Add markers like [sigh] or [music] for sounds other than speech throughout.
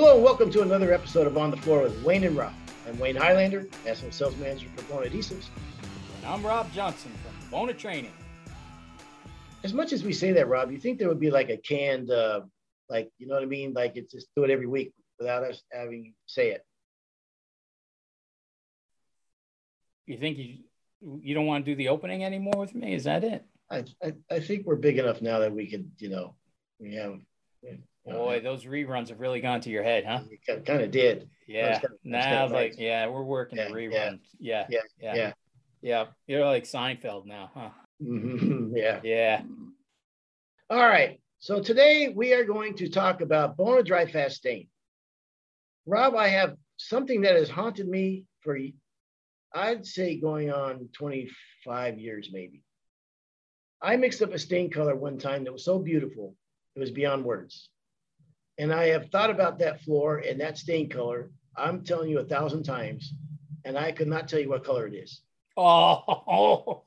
Hello and welcome to another episode of On the Floor with Wayne and Rob. I'm Wayne Highlander, National Sales Manager for Bona Adhesives. And I'm Rob Johnson from Bona Training. As much as we say that, Rob, you think there would be like a canned, uh, like, you know what I mean? Like it's just do it every week without us having to say it. You think you you don't want to do the opening anymore with me? Is that it? I, I, I think we're big enough now that we could, you know, we have. You know, Boy, those reruns have really gone to your head, huh? kind of did. Yeah. kinda- Now, kinda like, nice. yeah, we're working Yeah, the yeah. reruns. Yeah. Yeah, Yeah. yeah. Yeah. You're like Seinfeld now, huh? Mhm, [laughs] yeah. Yeah. All right. So today we are going to talk about Bona Dry Fast Stain. Rob, I have something that has haunted me for, I'd say, going on 25 years maybe. I mixed up a stain color one time that was so beautiful, it was beyond words. And I have thought about that floor and that stain color, I'm telling you a thousand times, and I could not tell you what color it is. Oh,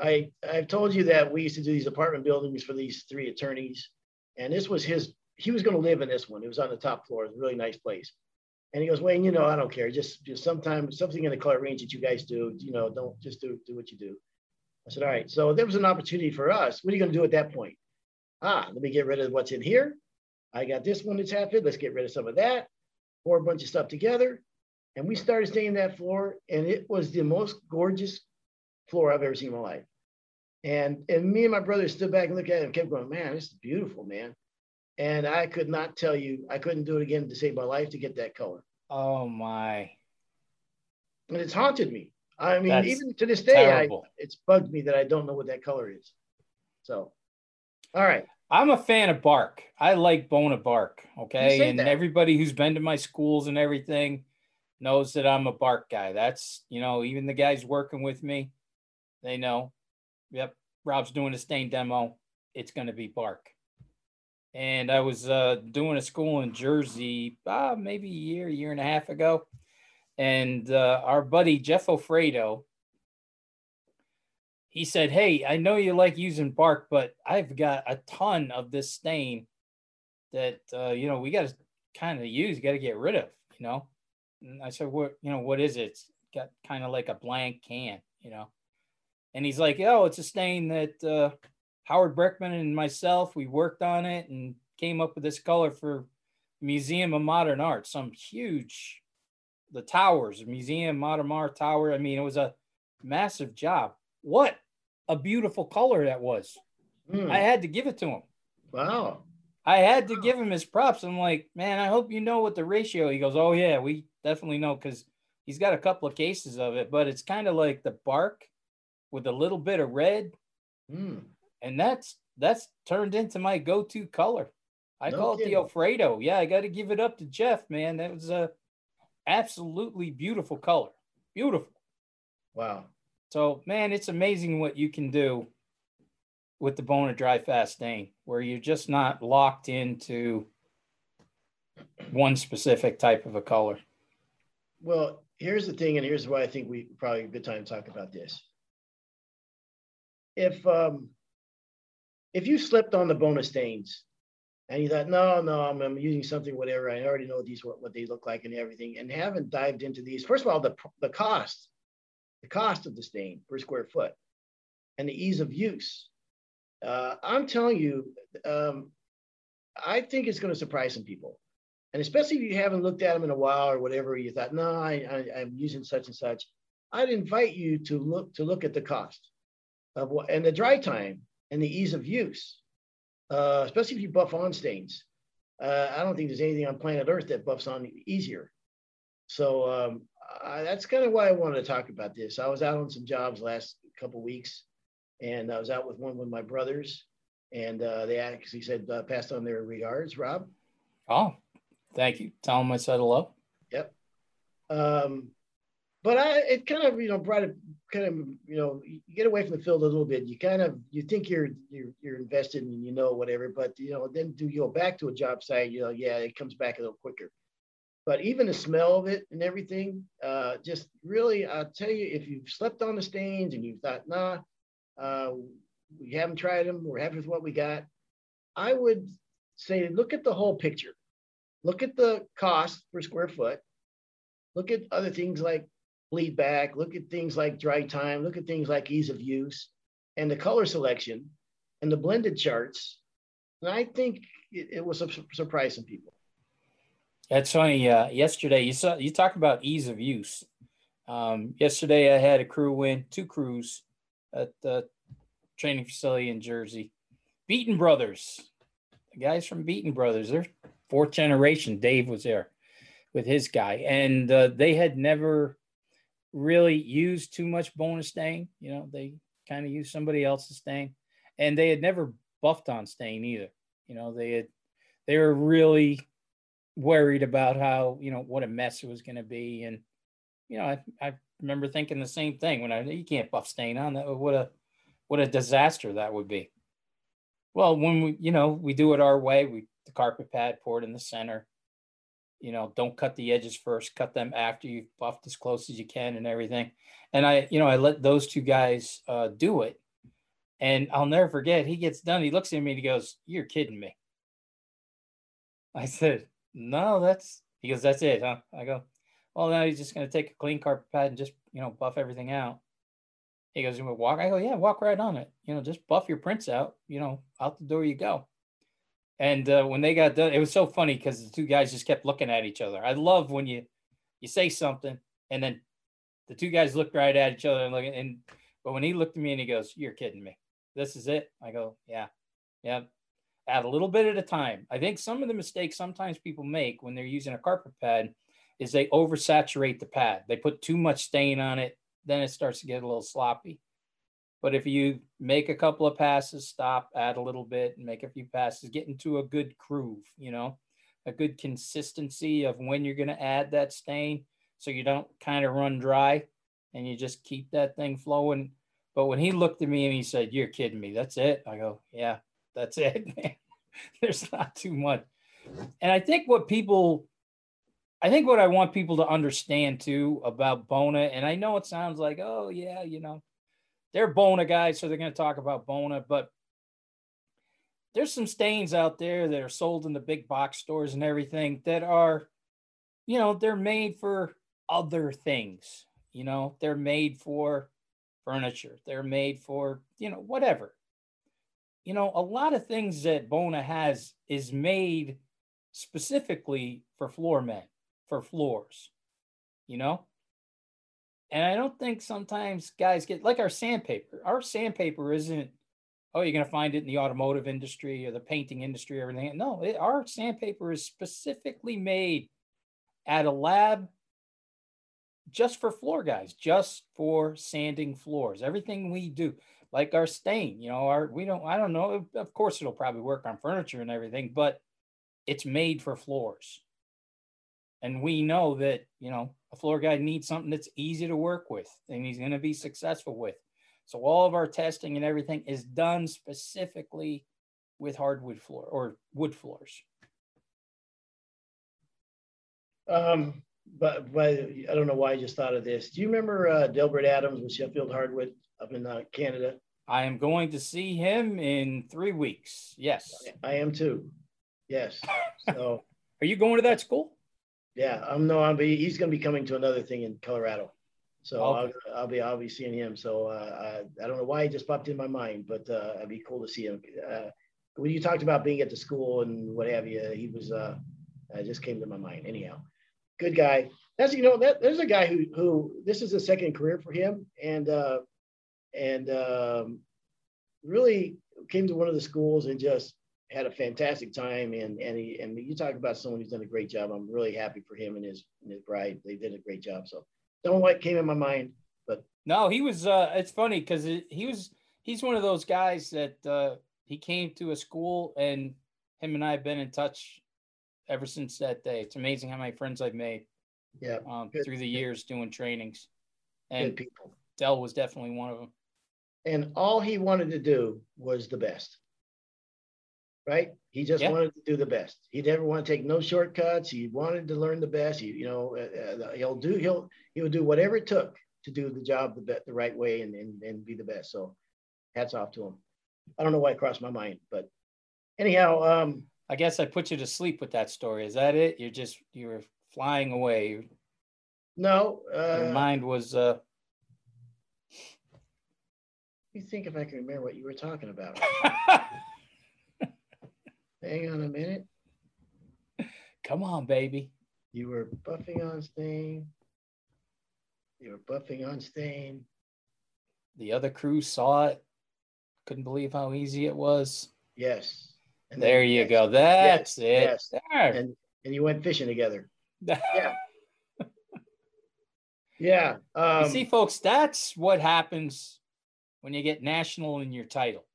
I I've told you that we used to do these apartment buildings for these three attorneys, and this was his. He was going to live in this one. It was on the top floor. It was a really nice place. And he goes, Wayne, you know, I don't care. Just just sometimes something in the color range that you guys do. You know, don't just do do what you do. I said, all right. So there was an opportunity for us. What are you going to do at that point? Ah, let me get rid of what's in here. I got this one that's half it. Let's get rid of some of that. Pour a bunch of stuff together, and we started staining that floor, and it was the most gorgeous floor I've ever seen in my life. And and me and my brother stood back and looked at it and kept going, man, this is beautiful, man. And I could not tell you, I couldn't do it again to save my life to get that color. oh my. And it's haunted me. I mean, That's even to this day, I, it's bugged me that I don't know what that color is. So, all right. I'm a fan of bark. I like Bona bark. Okay. And that. everybody who's been to my schools and everything knows that I'm a bark guy. That's, you know, even the guys working with me, they know. Yep. Rob's doing a stain demo. It's going to be bark. And I was uh, doing a school in Jersey, uh, maybe a year, year and a half ago. And uh, our buddy Jeff Ofredo, he said, Hey, I know you like using bark, but I've got a ton of this stain that, uh, you know, we got to kind of use, got to get rid of, you know? And I said, What, you know, what is it? It's got kind of like a blank can, you know? And he's like, Oh, it's a stain that uh, Howard Brickman and myself, we worked on it and came up with this color for Museum of Modern Art, some huge, the towers, Museum Modern Art Tower. I mean, it was a massive job. What a beautiful color that was. Hmm, I had to give it to him. wow. I had to give him his props. I'm like, man, I hope you know what the ratio. He goes, oh yeah, we definitely know because he's got a couple of cases of it, but it's kind of like the bark with a little bit of red, Hmm, and that's that's turned into my go-to color. I No call it the. Alfredo. Yeah, I got to give it up to Jeff, man. That was a absolutely beautiful color, beautiful. wow. So, man, it's amazing what you can do with the Bona Dry Fast Stain, where you're just not locked into one specific type of a color. Well, here's the thing, and here's why I think we probably a good time to talk about this. If um, if you slipped on the Bona's stains and you thought, no, no, I'm, I'm using something, whatever, I already know these what, what they look like and everything, and haven't dived into these. First of all, the the cost, the cost of the stain per square foot, and the ease of use. Uh, I'm telling you, um, I think it's going to surprise some people and especially if you haven't looked at them in a while or whatever, you thought, no, I, I, I'm using such and such. I'd invite you to look to look at the cost of what and the dry time and the ease of use, uh, especially if you buff on stains. Uh, I don't think there's anything on planet Earth that buffs on easier. So um, I, that's kind of why I wanted to talk about this. I was out on some jobs last couple weeks, and I was out with one with my brothers, and uh, they actually said uh, passed on their regards, Rob. Oh, thank you. Tell them I said hello. Yep. Um, but I, it kind of, you know, brought it kind of, you know, you get away from the field a little bit. You kind of, you think you're, you're, you're invested and you know, whatever, but you know, then do you go back to a job site, you know, yeah, it comes back a little quicker. But even the smell of it and everything, uh, just really, I'll tell you, if you've slept on the stains and you thought, nah, uh, we haven't tried them, we're happy with what we got, I would say, look at the whole picture. Look at the cost per square foot. Look at other things like bleed back. Look at things like dry time. Look at things like ease of use and the color selection and the blended charts. And I think it, it was surprising people. That's funny. Uh, yesterday, you saw you talk about ease of use. Um, yesterday, I had a crew in, two crews at the training facility in Jersey. Beaton Brothers, the guys from Beaton Brothers, they're fourth generation. Dave was there with his guy, and uh, they had never really used too much Bona's stain. You know, they kind of used somebody else's stain, and they had never buffed on stain either. You know, they had they were really worried about how you know what a mess it was going to be, and you know I, I remember thinking the same thing when I you can't buff stain on that. What a what a disaster that would be. Well, when we you know we do it our way, we the carpet pad pour it in the center. You know, don't cut the edges first, cut them after you've buffed as close as you can and everything. And I, you know, I let those two guys uh, do it. And I'll never forget, he gets done. He looks at me and he goes, You're kidding me. I said, no, that's he goes, that's it, huh? I go, well, now he's just gonna take a clean carpet pad and just you know buff everything out. He goes, you want walk? I go, yeah, walk right on it. You know, just buff your prints out. You know, out the door you go. And uh, when they got done, it was so funny because the two guys just kept looking at each other. I love when you you say something and then the two guys looked right at each other and look and but when he looked at me and he goes, "You're kidding me. This is it." I go, "Yeah, yeah." Add a little bit at a time. I think some of the mistakes sometimes people make when they're using a carpet pad is they oversaturate the pad. They put too much stain on it, then it starts to get a little sloppy. But if you make a couple of passes, stop, add a little bit, and make a few passes, get into a good groove, you know, a good consistency of when you're going to add that stain so you don't kind of run dry and you just keep that thing flowing. But when he looked at me and he said, You're kidding me, that's it. I go, Yeah, that's it. [laughs] There's not too much. And I think what people, I think what I want people to understand too about Bona, and I know it sounds like, oh, yeah, you know, they're Bona guys, so they're going to talk about Bona, but there's some stains out there that are sold in the big box stores and everything that are, you know, they're made for other things. You know, they're made for furniture, they're made for, you know, whatever you know, a lot of things that Bona has is made specifically for floor men, for floors, you know? And I don't think sometimes guys get like our sandpaper. Our sandpaper isn't, oh, you're going to find it in the automotive industry or the painting industry or everything. No, it, our sandpaper is specifically made at a lab just for floor guys, just for sanding floors. Everything we do like our stain, you know, our we don't I don't know. Of course it'll probably work on furniture and everything, but it's made for floors. And we know that, you know, a floor guy needs something that's easy to work with and he's going to be successful with. So all of our testing and everything is done specifically with hardwood floor or wood floors. Um, but, but I don't know why I just thought of this. Do you remember uh, Delbert Adams with Sheffield Hardwood? Up in uh, Canada. I am going to see him in three weeks. Yes, I am too. Yes. [laughs] So, are you going to that school? Yeah, I'm no. I'll be. He's going to be coming to another thing in Colorado. So okay. I'll, I'll, be I'll be seeing him. So uh, I, I don't know why he just popped in my mind, but uh, it'd be cool to see him. Uh, when you talked about being at the school and what have you, he was uh, just came to my mind. Anyhow, good guy. That's you know that there's a guy who who this is a second career for him, and uh, and um, really came to one of the schools and just had a fantastic time. And and he and you talk about someone who's done a great job. I'm really happy for him and his and his bride. They did a great job. So don't know what came in my mind, but no, he was. Uh, it's funny because he was. He's one of those guys that uh, he came to a school and him and I have been in touch ever since that day. It's amazing how many friends I've made. Yeah, um, through the years doing trainings, and people. Dell was definitely one of them and all he wanted to do was the best. Right? He just wanted to do the best. He never want to take no shortcuts. He wanted to learn the best. He, you know, uh, uh, he'll do he'll he would do whatever it took to do the job the be- the right way and, and and be the best. So, hats off to him. I don't know why it crossed my mind, but anyhow, um, I guess I put you to sleep with that story. Is that it? You're just you were flying away. No, uh, Your mind was uh you think if I can remember what you were talking about. [laughs] Hang on a minute. come on, baby. You were buffing on Stain. You were buffing on Stain. The other crew saw it. Couldn't believe how easy it was. Yes. And there then- you yes, go. That's yes, it. yes. And and you went fishing together. [laughs] Yeah. Yeah. Um, you see, folks, that's what happens when you get national in your title.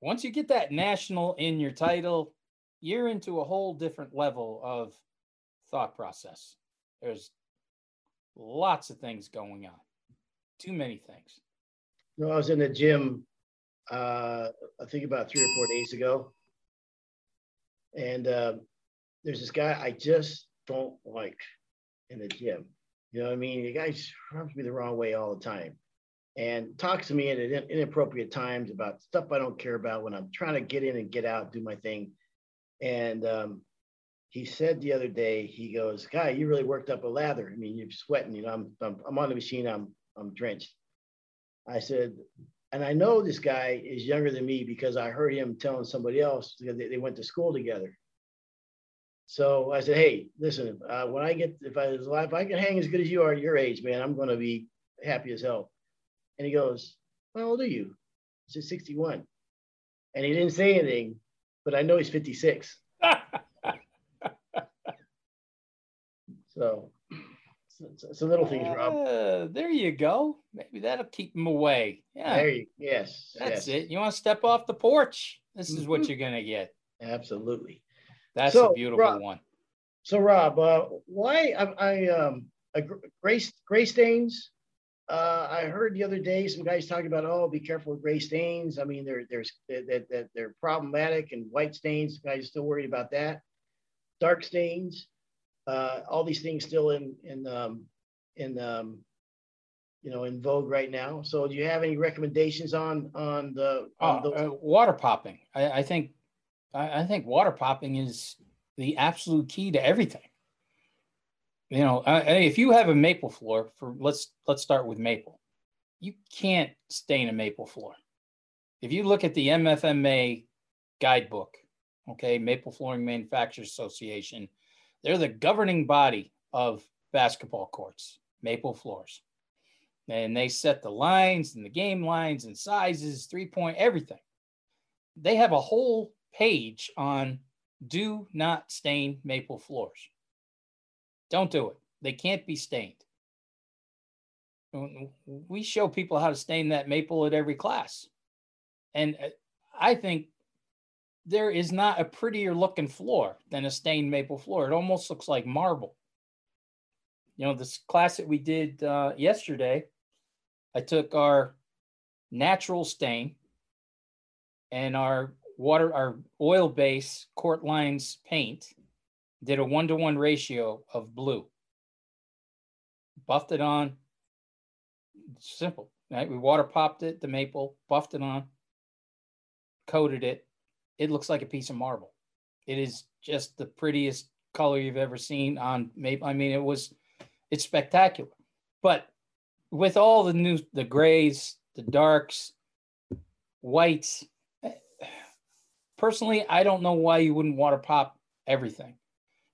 Once you get that national in your title, you're into a whole different level of thought process. There's lots of things going on, too many things. No, I was in the gym, uh, I think about three or four days ago. And uh, there's this guy I just don't like in the gym. You know what I mean? The guy rubs me the wrong way all the time and talks to me at inappropriate times about stuff I don't care about when I'm trying to get in and get out, do my thing. And um, he said the other day, he goes, "Guy, you really worked up a lather. I mean, you're sweating. You know, I'm I'm, I'm on the machine. I'm I'm drenched." I said, and I know this guy is younger than me because I heard him telling somebody else they, they went to school together. So I said, hey, listen, uh, when I get, if I, if I can hang as good as you are at your age, man, I'm going to be happy as hell. And he goes, how old are you? I said, 61. And he didn't say anything, but I know he's 56. [laughs] So, so, so little things, Rob. Uh, there you go. Maybe that'll keep them away. Yeah, There you, yes. that's yes, it. You want to step off the porch? This is what Mhm. you're gonna get. Absolutely. That's So, a beautiful Rob, one. So Rob, uh, why I, I um a gr- gray gray stains? Uh, I heard the other day some guys talking about oh be careful with gray stains. I mean they're there's that that they're problematic and white stains. Guys are still worried about that. Dark stains, uh, all these things still in in um, in um, you know in vogue right now. So do you have any recommendations on on the on Oh, uh, water popping. I, I think, I, I think water popping is the absolute key to everything. You know, I, if you have a maple floor, for let's let's start with maple. You can't stain a maple floor. If you look at the MFMA guidebook, okay, Maple Flooring Manufacturers Association, they're the governing body of basketball courts, maple floors. And they set the lines and the game lines and sizes, three point, everything. They have a whole page on do not stain maple floors. Don't do it. They can't be stained. We show people how to stain that maple at every class. And uh, I think there is not a prettier looking floor than a stained maple floor. It almost looks like marble. You know, this class that we did uh, yesterday, I took our natural stain and our water, our oil base court lines paint, did a one to one ratio of blue. Buffed it on. Simple, right? We water popped it, the maple, buffed it on, coated it. It looks like a piece of marble. It is just the prettiest color you've ever seen on maple. I mean, it was, it's spectacular. But with all the new, the grays, the darks, whites, eh, personally, I don't know why you wouldn't water pop everything.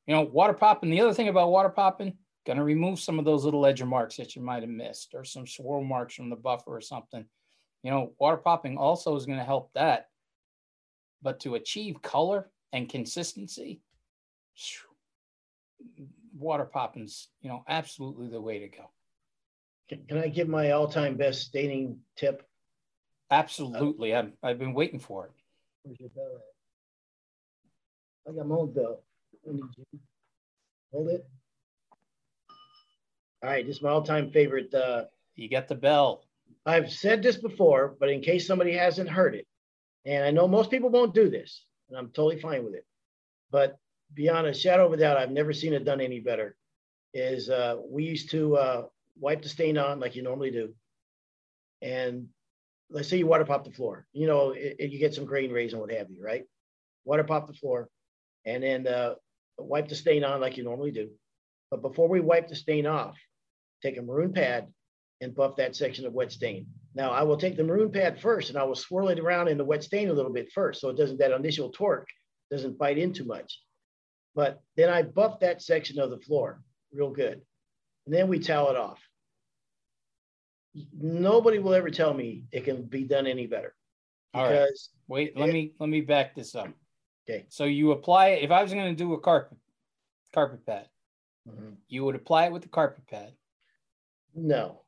You know, water popping, the other thing about water popping, going to remove some of those little edger marks that you might have missed or some swirl marks from the buffer or something. You know, water popping also is going to help that. But to achieve color and consistency, water popping's, you know, absolutely the way to go. Can, can I give my all-time best staining tip? Absolutely. I've, I've been waiting for it. Where's your bell at? I got my own bell. I need you. Hold it. All right, this is my all-time favorite. Uh, You get the bell. I've said this before, but in case somebody hasn't heard it, and I know most people won't do this, and I'm totally fine with it. But beyond a shadow of a doubt, I've never seen it done any better. Is uh, we used to uh, wipe the stain on like you normally do, and let's say you water pop the floor. You know, it, it- you get some grain rays and what have you, right? water pop the floor, and then uh, wipe the stain on like you normally do. But before we wipe the stain off, take a maroon pad and buff that section of wet stain. Now I will take the maroon pad first and I will swirl it around in the wet stain a little bit first so it doesn't, that initial torque doesn't bite in too much. But then I buff that section of the floor real good. And then we towel it off. Nobody will ever tell me it can be done any better. All right. Wait, let me let me back this up. Okay. So you apply it. If I was going to do a carpet carpet pad, Mhm. you would apply it with the carpet pad. no.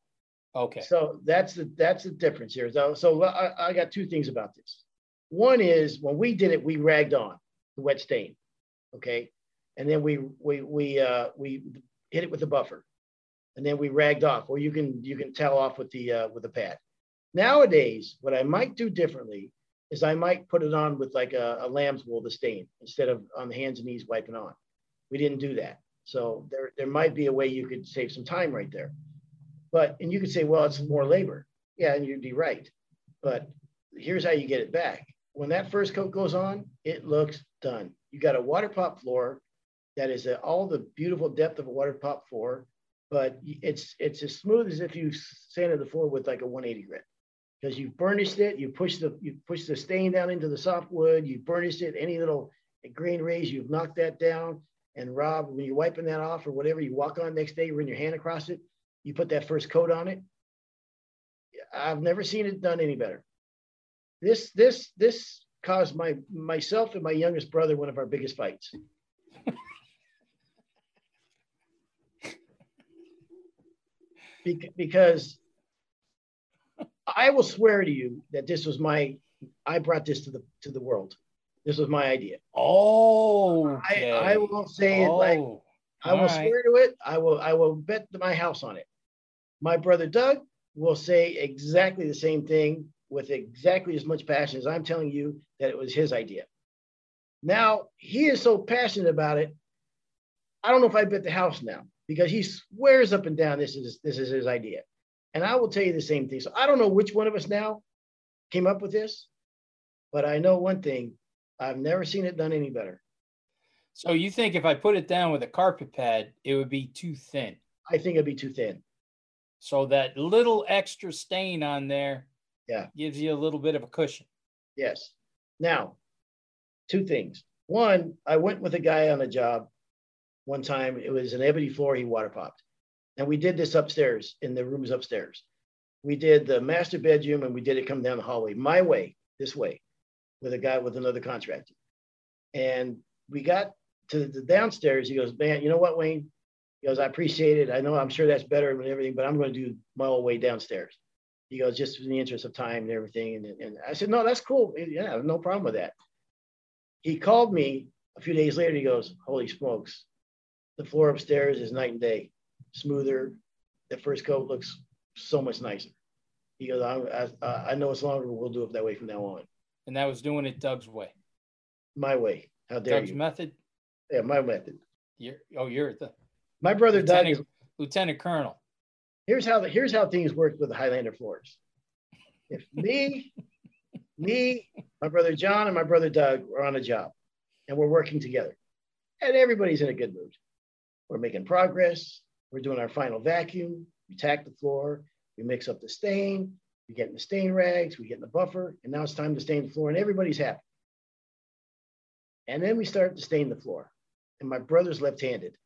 Okay. So that's the that's the difference here. So, so I, I got two things about this. One is when we did it, we ragged on the wet stain, okay, and then we we we uh, we hit it with the buffer, and then we ragged off, or you can you can tell off with the uh, with the pad. Nowadays, what I might do differently is I might put it on with like a, a lamb's wool to stain instead of on the hands and knees wiping on. We didn't do that, so there there might be a way you could save some time right there. But, and you could say, well, it's more labor. Yeah, and you'd be right. But here's how you get it back. When that first coat goes on, it looks done. You got a water pop floor that is at all the beautiful depth of a water pop floor, but it's it's as smooth as if you sanded the floor with like a 180 grit. Because you've burnished it, you push the you push the stain down into the softwood, you burnished it, any little grain rays, you've knocked that down. And Rob, when you're wiping that off or whatever, you walk on next day, you run your hand across it, you put that first coat on it. I've never seen it done any better. This this this caused my myself and my youngest brother one of our biggest fights. [laughs] Because I will swear to you that this was my I brought this to the to the world. This was my idea. Oh. I, I will say it oh. like I will right. swear to it. I will I will bet my house on it. My brother Doug will say exactly the same thing with exactly as much passion as I'm telling you that it was his idea. Now he is so passionate about it. I don't know if I bet the house now because he swears up and down this is this is his idea. And I will tell you the same thing. So I don't know which one of us now came up with this, but I know one thing. I've never seen it done any better. So you think if I put it down with a carpet pad, it would be too thin? I think it'd be too thin. So that little extra stain on there, Yeah. gives you a little bit of a cushion. Yes. Now, two things. One, I went with a guy on a job one time. It was an ebony floor he water popped. And we did this upstairs in the rooms upstairs. We did the master bedroom and we did it come down the hallway, my way, this way, with a guy with another contractor. And we got to the downstairs. He goes, Man, you know what, Wayne? He goes, I appreciate it. I know I'm sure that's better and everything, but I'm going to do my whole way downstairs. He goes, just in the interest of time and everything. And, and I said, no, that's cool. Yeah, no problem with that. He called me a few days later. He goes, holy smokes, the floor upstairs is night and day, smoother. The first coat looks so much nicer. He goes, I, I, I know it's longer, but we'll do it that way from now on. And that was doing it Doug's way. My way. How dare Doug's you? method. Yeah, my method. You're oh, you're the My brother Doug is lieutenant, lieutenant colonel. here's how the, here's how things work with the Highlander floors. If me, [laughs] me, my brother John, and my brother Doug are on a job, and we're working together, and everybody's in a good mood. We're making progress. We're doing our final vacuum. We tack the floor. We mix up the stain. We get in the stain rags. We get in the buffer, and now it's time to stain the floor, and everybody's happy. And then we start to stain the floor, and my brother's left-handed.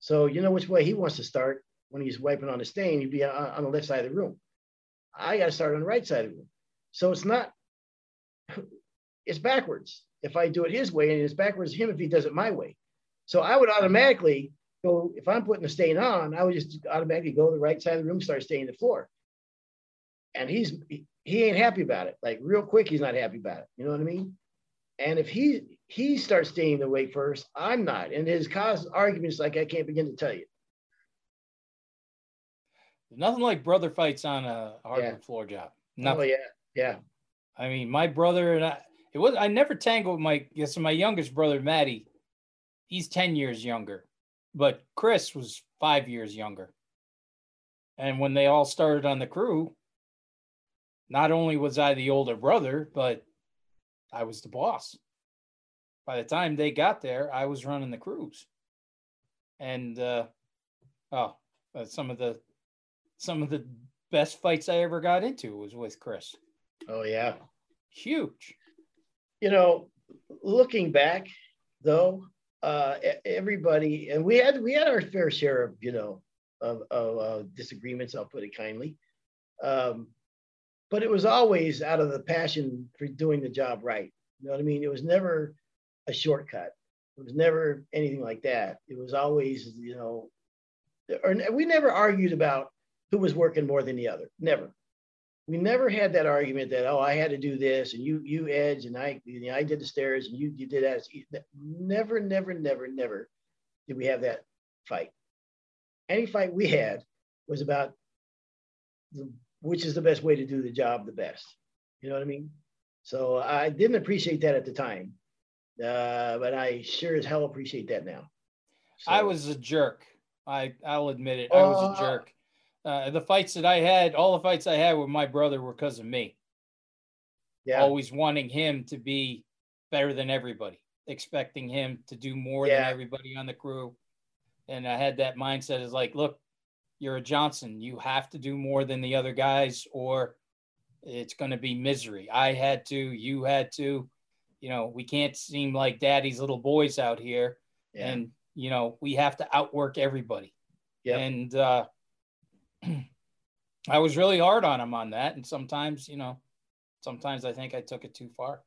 So you know which way he wants to start when he's wiping on the stain, he'd be on, on the left side of the room. I got to start on the right side of the room. So it's not, [sighs] it's backwards if I do it his way, and it's backwards him if he does it my way. So I would uh-huh. automatically go, if I'm putting the stain on, I would just automatically go to the right side of the room, start staining the floor. And he's, he, ain't happy about it. Like real quick, he's not happy about it. You know what I mean? And if he he starts staying the way first, I'm not. And his cause arguments like I can't begin to tell you. There's nothing like brother fights on a hardwood Yeah. floor job. Oh Nothing. yeah, yeah. I mean, my brother and I. It was I never tangled with my. Yes, my youngest brother Matty. He's ten years younger, but Chris was five years younger. And when they all started on the crew, not only was I the older brother, but I was the boss. By the time they got there, I was running the crews. And uh, oh, uh, some of the some of the best fights I ever got into was with Chris. Oh yeah, huge. You know, looking back though, uh, everybody and we had we had our fair share of you know of, of uh, disagreements. I'll put it kindly, um, but it was always out of the passion for doing the job right. You know what I mean? It was never a shortcut. It was never anything like that. It was always you know, or we never argued about who was working more than the other. Never. We never had that argument that oh I had to do this and you you edge and I you know, I did the stairs and you you did that. Never never never never did we have that fight. Any fight we had was about the, which is the best way to do the job the best. You know what I mean? So I didn't appreciate that at the time, uh, but I sure as hell appreciate that now. So, I was a jerk. I I'll admit it. I was a uh, jerk. Uh, the fights that I had, all the fights I had with my brother were because of me. Yeah. Always wanting him to be better than everybody, expecting him to do more yeah. than everybody on the crew. And I had that mindset is like, look, you're a Johnson. You have to do more than the other guys, or it's going to be misery. I had to, you had to. You know, we can't seem like daddy's little boys out here. Yeah. And, you know, we have to outwork everybody. Yeah. And, uh, I was really hard on him on that. And sometimes, you know, sometimes I think I took it too far.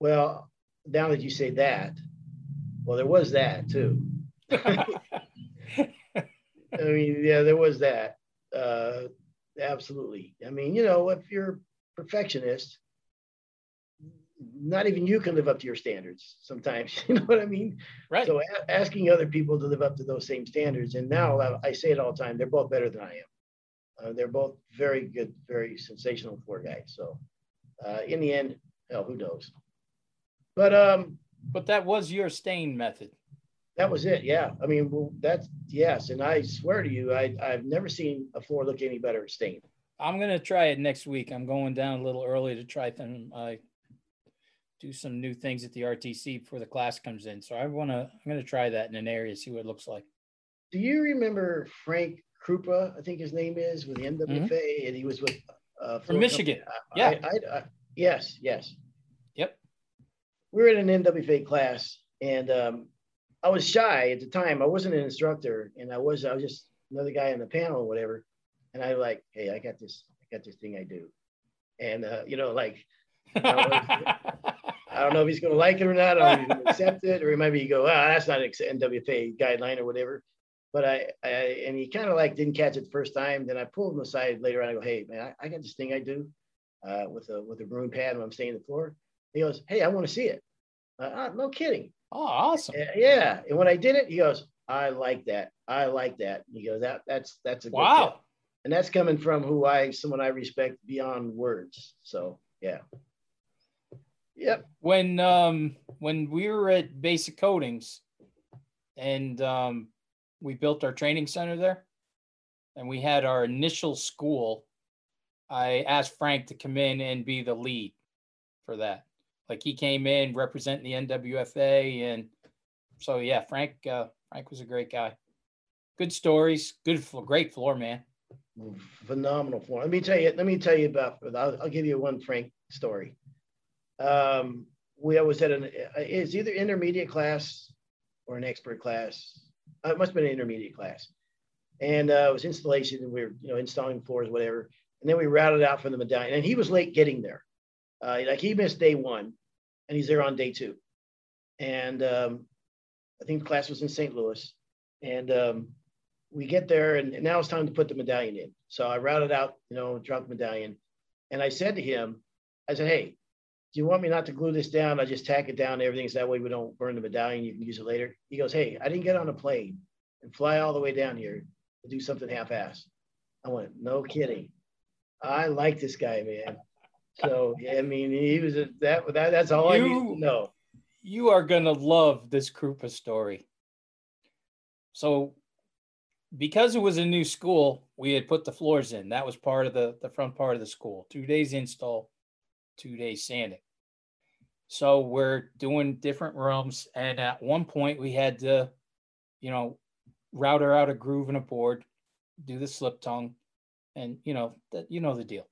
Well, now that you say that, well, there was that too. [laughs] I mean, yeah, there was that. Uh, absolutely. I mean, you know, if you're perfectionist, not even you can live up to your standards sometimes. [laughs] You know what I mean? Right. So a- asking other people to live up to those same standards, and now I say it all the time, they're both better than I am. Uh, they're both very good, very sensational floor guys. So uh, in the end, hell, who knows? But um, but that was your stain method. That was it. Yeah. I mean, well, that's yes. And I swear to you, I I've never seen a floor look any better stained. I'm gonna try it next week. I'm going down a little early to try them. I do some new things at the RTC before the class comes in. So I wanna I'm gonna try that in an area, see what it looks like. Do you remember Frank Krupa, I think his name is, with the NWFA, mm-hmm. and he was with uh, from Michigan. yeah. I, I, I, yes, yes. Yep. We were in an NWFA class, and um, I was shy at the time. I wasn't an instructor, and I was I was just another guy on the panel or whatever. And I like, hey, I got this, I got this thing I do, and uh, you know, like. I don't know if he's going to like it or not. I don't know if he's going to accept it, or he might be go, ah, that's not an NWFA guideline or whatever but I, I and he kind of like didn't catch it the first time. Then I pulled him aside later on. I go, hey man, I, I got this thing I do uh, with a with a broom pad when I'm staying on the floor. He goes, hey, I want to see it. Uh, uh, no kidding. Oh, awesome. Yeah. And when I did it, he goes, I like that. I like that. He goes, that that's that's a wow. Tip. And that's coming from who I someone I respect beyond words. So yeah. Yep. When um when we were at basic coatings and um we built our training center there and we had our initial school. I asked Frank to come in and be the lead for that. Like he came in representing the NWFA, and so yeah, Frank uh, Frank was a great guy. Good stories, good, great floor man. Phenomenal floor. Let me tell you. Let me tell you about. I'll, I'll give you one Frank story. Um, we always had an. It's either intermediate class or an expert class uh, it must have been an intermediate class. And uh, it was installation, and we were, you know, installing floors, whatever. And then we routed out for the medallion, and he was late getting there. Uh, like he missed day one, and he's there on day two. And um, I think the class was in St. Louis, and um, we get there, and, and now it's time to put the medallion in. So I routed out, you know, dropped the medallion, and I said to him, I said, "Hey, do you want me not to glue this down? I just tack it down Everything's that way we don't burn the medallion. You can use it later. He goes, Hey, I didn't get on a plane and fly all the way down here to do something half-assed. I went, no kidding. I like this guy, man. So I mean, he was a, that, that. That's all you, I need to know. You are gonna love this Krupa story. So, because it was a new school, we had put the floors in. That was part of the the front part of the school. Two days install, two days sanding. So we're doing different rooms. And at one point we had to, you know, router out a groove in a board, do the slip tongue, and you know that you know the deal.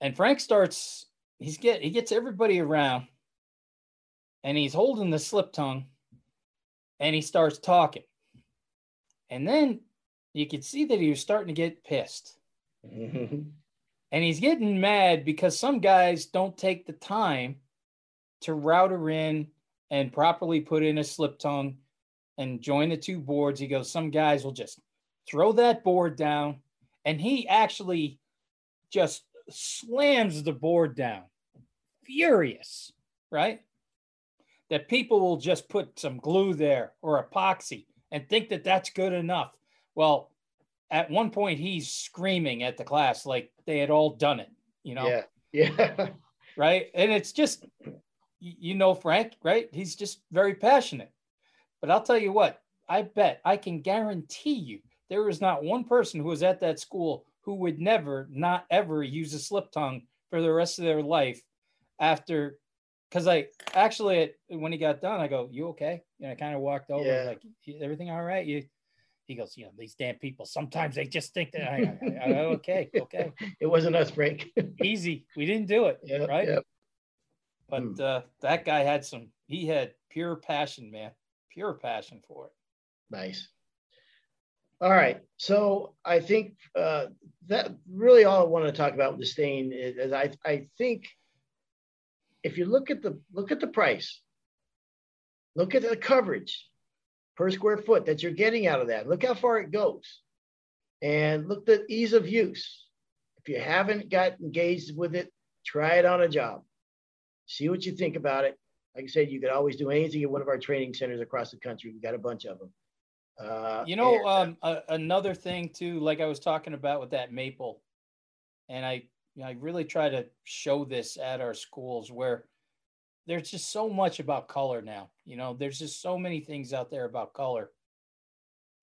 And Frank starts, he's get he gets everybody around and he's holding the slip tongue and he starts talking. And then you could see that he was starting to get pissed. [laughs] and he's getting mad because some guys don't take the time to router in and properly put in a slip tongue and join the two boards. He goes, Some guys will just throw that board down. And he actually just slams the board down, furious, right? That people will just put some glue there or epoxy and think that that's good enough. Well, at one point, he's screaming at the class like they had all done it, you know? Yeah. Yeah. [laughs] right. And it's just, you know, Frank, right? He's just very passionate. But I'll tell you what, I bet I can guarantee you there is not one person who was at that school who would never, not ever use a slip tongue for the rest of their life after. Because I actually, when he got done, I go, "You okay?" And I kind of walked over, yeah. like, "Everything all right?" You, he goes, "You know, these damn people. Sometimes they just think that I, I, I okay, okay." It wasn't us, Frank. Easy. We didn't do it, yeah, right? Yeah. But hmm. uh, that guy had some. He had pure passion, man. Pure passion for it. Nice. All right. So I think uh, that really all I want to talk about with the stain is, is, I, I think if you look at the look at the price, look at the coverage per square foot that you're getting out of that. Look how far it goes, and look the ease of use. If you haven't got engaged with it, try it on a job. See what you think about it. Like I said, you could always do anything at one of our training centers across the country. We've got a bunch of them. Uh, you know, and, um, a, another thing too, like I was talking about with that maple, and I, you know, I really try to show this at our schools where there's just so much about color now. You know, there's just so many things out there about color.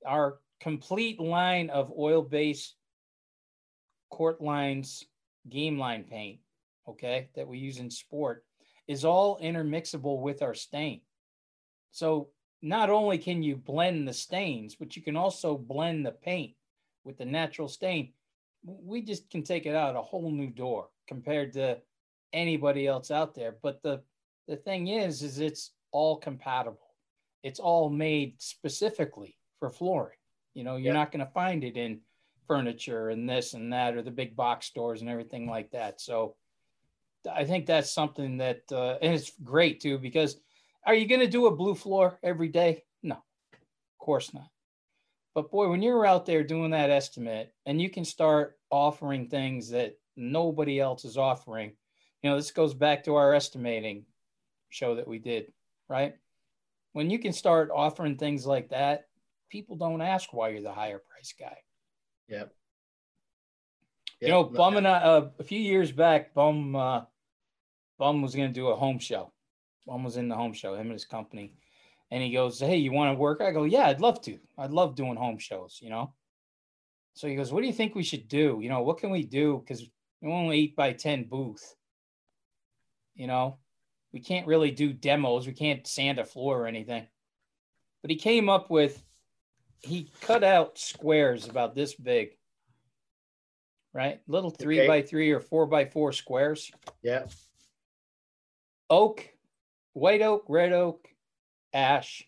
Our complete line of oil-based court lines, game line paint, okay, that we use in sport, is all intermixable with our stain. So not only can you blend the stains, but you can also blend the paint with the natural stain. We just can take it out a whole new door compared to anybody else out there. But the the thing is, is it's all compatible. It's all made specifically for flooring. You know, you're yeah. not going to find it in furniture and this and that or the big box stores and everything like that. So I think that's something that, uh, and it's great too because are you going to do a blue floor every day? No, of course not. But boy, when you're out there doing that estimate and you can start offering things that nobody else is offering, you know, this goes back to our estimating show that we did, right? When you can start offering things like that, people don't ask why you're the higher price guy. Yep. You know, Bum and I, uh, a few years back, Bum, uh, Bum was going to do a home show one was in the home show, him and his company. And he goes, Hey, you want to work? I go, Yeah, I'd love to. I'd love doing home shows, you know? So he goes, What do you think we should do? You know, what can we do? Because we only eight by 10 booth. You know, we can't really do demos. We can't sand a floor or anything. But he came up with, he cut out squares about this big, right? Little three okay. by three or four by four squares. Yeah. Oak white oak, red oak, ash.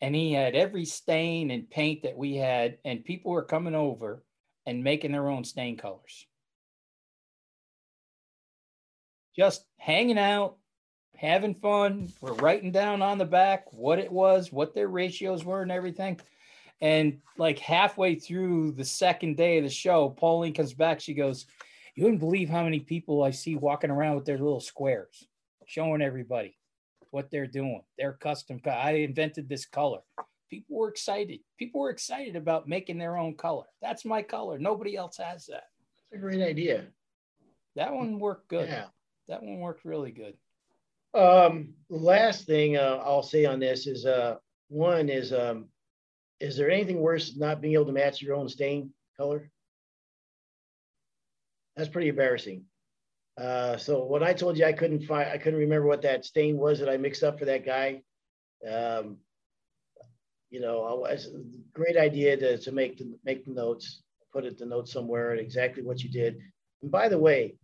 And he had every stain and paint that we had, and people were coming over and making their own stain colors. Just hanging out, having fun. We're writing down on the back what it was, what their ratios were, and everything. And like halfway through the second day of the show, Pauline comes back. She goes, You wouldn't believe how many people I see walking around with their little squares showing everybody what they're doing. Their custom. I invented this color. People were excited. People were excited about making their own color. That's my color. Nobody else has that. That's a great idea. That one worked good. Yeah. That one worked really good. Um, last thing uh, I'll say on this is uh, one is um, is there anything worse than not being able to match your own stain color? That's pretty embarrassing. Uh, so when I told you I couldn't find, I couldn't remember what that stain was that I mixed up for that guy. Um, you know, it's a great idea to, to make the make the notes, put it the notes somewhere and exactly what you did. And by the way,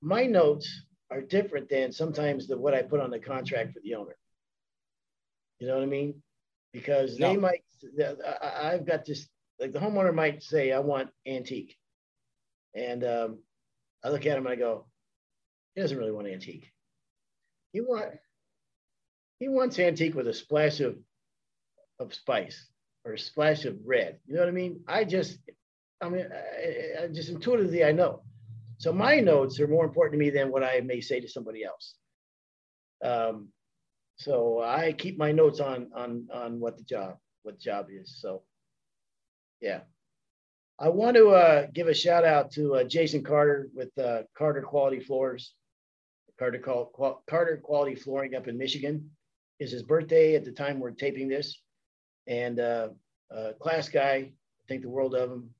my notes are different than sometimes the what I put on the contract for the owner. You know what I mean? Because no. they might, I've got this, like the homeowner might say, I want antique. And um, I look at him and I go, he doesn't really want antique. He want he wants antique with a splash of of spice or a splash of red. You know what I mean? I just, I mean, I, I just intuitively I know. So my notes are more important to me than what I may say to somebody else. Um, so I keep my notes on on on what the job what the job is. So yeah. I want to uh, give a shout out to uh, Jason Carter with uh, Carter Quality Floors. Carter, Carter Quality Flooring up in Michigan. Is his birthday at the time we're taping this, and uh, class guy. I think the world of him.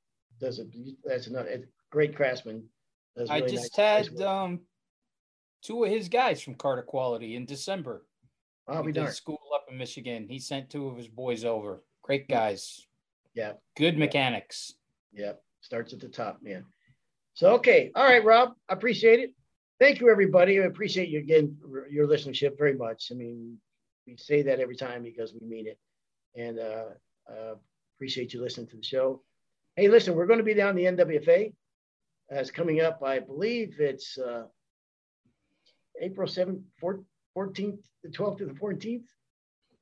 Does a that's another great craftsman. I just nice, had nice um, two of his guys from Carter Quality in December. Oh, we did school up in Michigan. He sent two of his boys over. Great guys. Yeah. Good mechanics. Yeah. Starts at the top, man. So okay, all right, Rob. I appreciate it. Thank you, everybody. I appreciate you again your listenership very much. I mean, we say that every time because we mean it, and uh, uh, appreciate you listening to the show. Hey, listen, we're going to be down the NWFA. That's coming up. I believe it's uh, April 7th, 14th, the 12th to the 14th.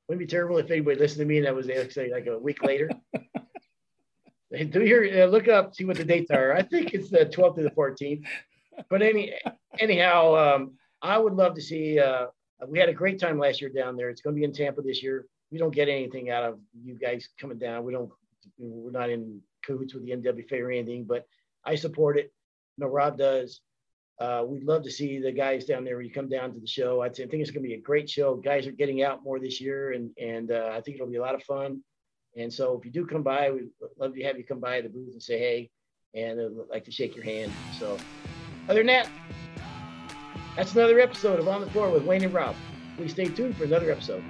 Wouldn't be terrible if anybody listened to me and that was actually like a week later. [laughs] Do your uh, look up, see what the dates are. I think it's the 12th to the 14th. But any anyhow, um, I would love to see. Uh, we had a great time last year down there. It's going to be in Tampa this year. We don't get anything out of you guys coming down. We don't. We're not in cahoots with the NWFA or anything, but I support it. No, Rob does. Uh, we'd love to see the guys down there when you come down to the show. I think it's going to be a great show. Guys are getting out more this year, and and uh, I think it'll be a lot of fun. And so if you do come by, we'd love to have you come by the booth and say hey, and I'd like to shake your hand. So other than that, that's another episode of On the Floor with Wayne and Rob. Please stay tuned for another episode.